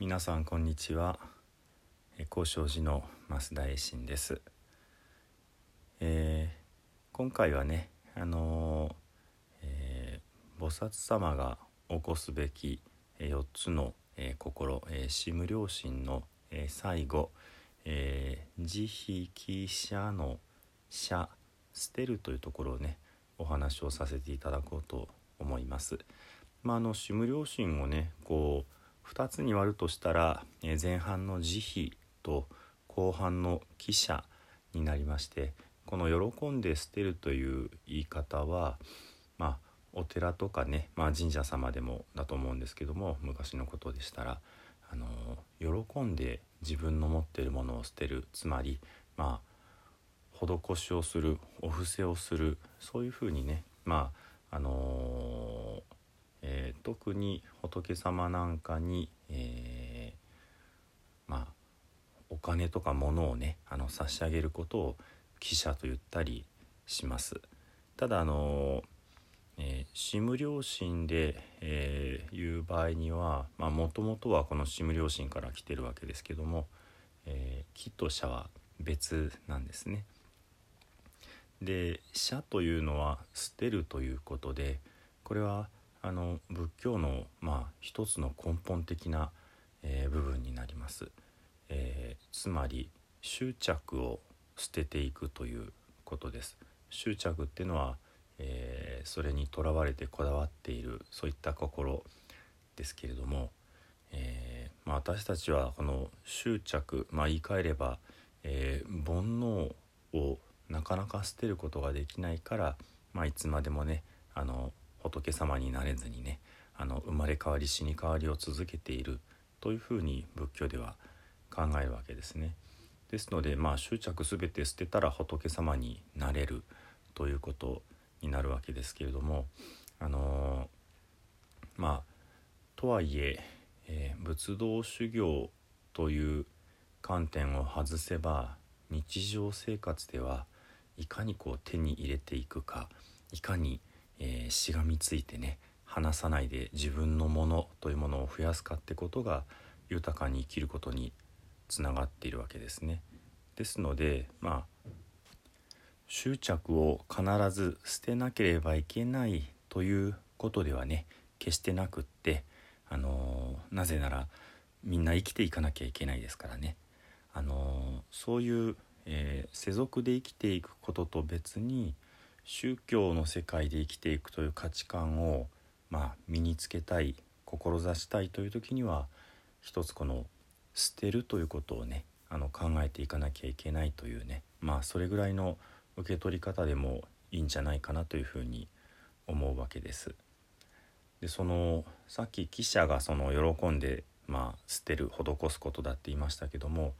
皆さんこんにちはえ高尚寺の増田栄信です、えー今回はねあのーえー菩薩様が起こすべき4つの、えー心、えー、志無良心の、えー最後、えー慈悲喜捨の捨捨てるというところをねお話をさせていただこうと思います。まあ、あの志無良心をねこう2つに割るとしたら、え前半の慈悲と後半の喜捨になりましてこの「喜んで捨てる」という言い方はまあお寺とかね、まあ、神社様でもだと思うんですけども昔のことでしたらあの喜んで自分の持っているものを捨てるつまりまあ施しをするお布施をするそういうふうにねまああのえー特に仏様なんかに、えーまあお金とか物をねあの差し上げることを記者と言ったりします。ただあのえー、志無良心で、えーいう場合にはもともとはこの志無良心から来てるわけですけども、えー、喜と捨は別なんですね。で捨というのは捨てるということでこれはあの仏教のまあ一つの根本的な、えー部分になります。えーつまり執着を捨てていくということです。執着っていうのは、えーそれにとらわれてこだわっているそういった心ですけれども、えまあ、私たちはこの執着、まあ、言い換えれば、え煩悩をなかなか捨てることができないから、まあ、いつまでもねあの仏様になれずにねあの生まれ変わり死に変わりを続けているというふうに仏教では考えるわけですね。ですので、まあ、執着全て捨てたら仏様になれるということになるわけですけれどもあのーまあとはいええー仏道修行という観点を外せば日常生活ではいかにこう手に入れていくかいかに、えーしがみついてね離さないで自分のものというものを増やすかってことが豊かに生きることにつながっているわけですね。ですのでまあ執着を必ず捨てなければいけないということではね決してなくって、あのーなぜならみんな生きていかなきゃいけないですからね、あのーそういう、えー世俗で生きていくことと別に宗教の世界で生きていくという価値観を、まあ、身につけたい志したいという時には一つこの捨てるということをねあの考えていかなきゃいけないというねまあそれぐらいの受け取り方でもいいんじゃないかなというふうに思うわけです。でそのさっき記者がその喜んで、まあ、捨てる施すことだって言いましたけども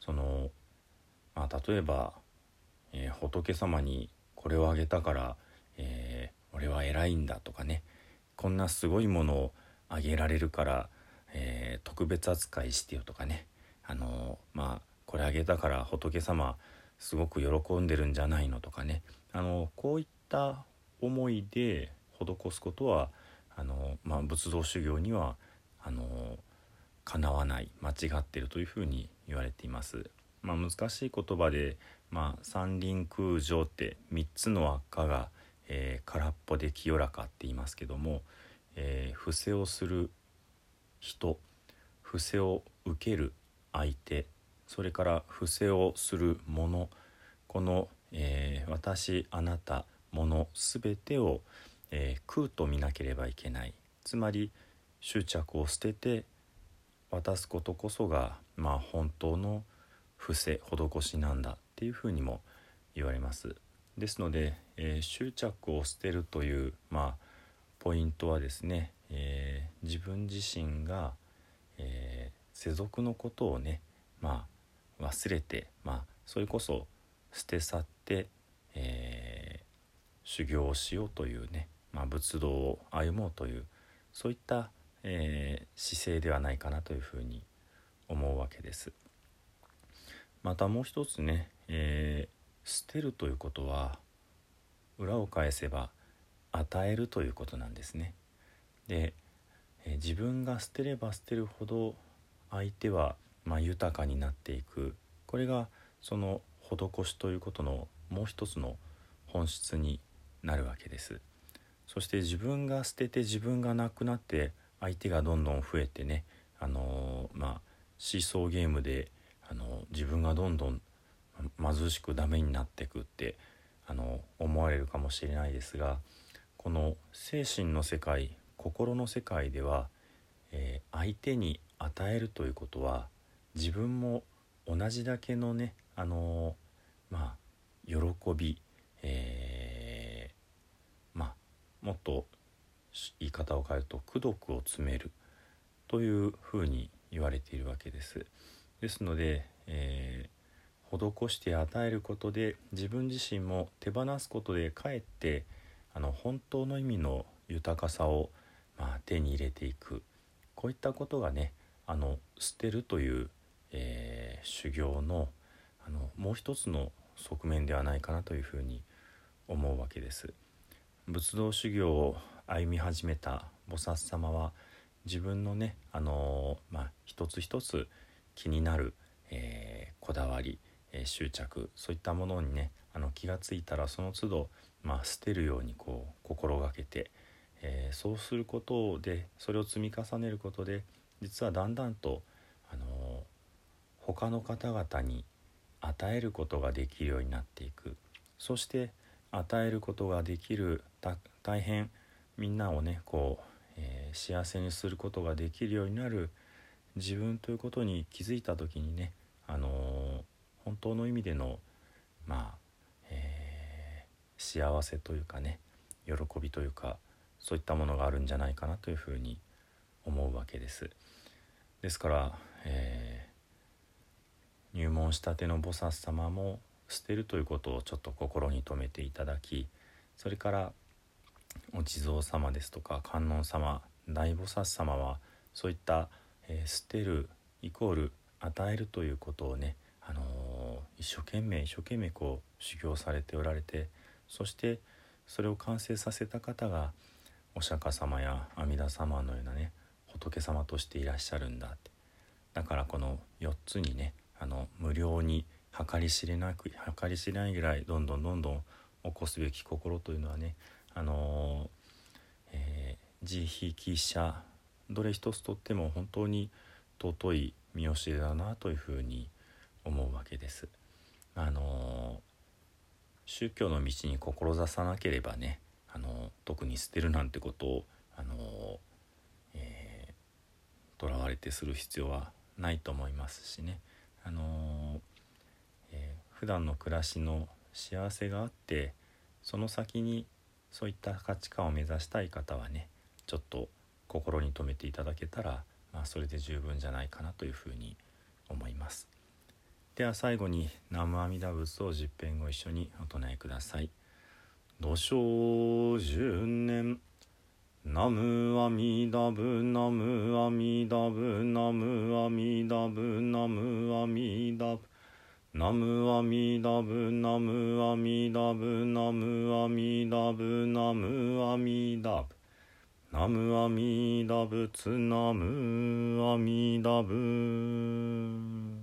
その、まあ、例えば、えー仏様にこれをあげたから、えー俺は偉いんだとかね。こんなすごいものをあげられるから、えー特別扱いしてよとかね。あのまあこれあげたから仏様すごく喜んでるんじゃないのとかね。あのこういった思いで施すことはあの、まあ、仏道修行にはあのかなわない間違ってるというふうに言われています。まあ、難しい言葉で、まあ、三輪空情って3つの輪っかが、えー空っぽで清らかって言いますけども、えー布施をする人布施を受ける相手それから布施をするものこの、えー私あなたもの全てを、えー空と見なければいけない。つまり執着を捨てて渡すことこそが、まあ、本当の布施施しなんだっていうふうにも言われます。ですので、えー執着を捨てるという、まあ、ポイントはですね、えー自分自身が、えー世俗のことをね、まあ、忘れて、まあ、それこそ捨て去って、え修行をしようというね、まあ、仏道を歩もうというそういった、え姿勢ではないかなというふうに思うわけです。またもう一つね、えー捨てるということは裏を返せば与えるということなんですね。で、えー自分が捨てれば捨てるほど相手はま豊かになっていくこれがその施しということのもう一つの本質になるわけですそして自分が捨てて自分がなくなって相手がどんどん増えてねあのー、まあシーソーゲームで、あの、自分がどんどん貧しくダメになっていくってあの思われるかもしれないですがこの精神の世界心の世界では、えー、相手に与えるということは自分も同じだけのねあのまあ喜び、えー、まあもっと言い方を変えると功徳を詰めるというふうに言われているわけです。ですので、えー、施して与えることで自分自身も手放すことでかえってあの本当の意味の豊かさを、まあ、手に入れていくこういったことがねあの捨てるという、えー、修行のあのもう一つの側面ではないかなというふうに思うわけです。仏道修行を歩み始めた菩薩様は自分のねあのー、まあ一つ一つ気になる、えー、こだわり、えー、執着そういったものにねあの気が付いたらその都度、まあ、捨てるようにこう心がけて、えそうすることでそれを積み重ねることで実はだんだんと、あの他の方々に与えることができるようになっていく。そして与えることができる大変みんなをねこう、えー、幸せにすることができるようになる自分ということに気づいた時にね、あの、本当の意味でのまあ、えー、幸せというかね喜びというかそういったものがあるんじゃないかなというふうに思うわけです。ですから、えー、入門したての菩薩様も捨てるということをちょっと心に留めていただきそれからお地蔵様ですとか観音様大菩薩様はそういった、えー、捨てるイコール与えるということをね、あのー、一生懸命一生懸命こう修行されておられてそしてそれを完成させた方がお釈迦様や阿弥陀様のようなね仏様としていらっしゃるんだって。だからこの4つにねあの無料に計り知れなく計り知れないぐらいどんどんどんどん起こすべき心というのはねあのえー、慈悲喜者どれ一つとっても本当に尊い見教えだなというふうに思うわけです。あの宗教の道に志さなければねあの特に捨てるなんてことをあのとら、えー、われてする必要はないと思いますしねあの、えー、普段の暮らしの幸せがあってその先にそういった価値観を目指したい方はねちょっと心に留めていただけたら、まあ、それで十分じゃないかなというふうに思います。では最後に南無阿弥陀仏を十遍ご一緒にお唱えください。土生十年ナムアミダブナムアミダブナムアミダブナムアミダブナムアミダブナムアミダブナムアミダブナムアミダブナムアミダブツナムアミダブ。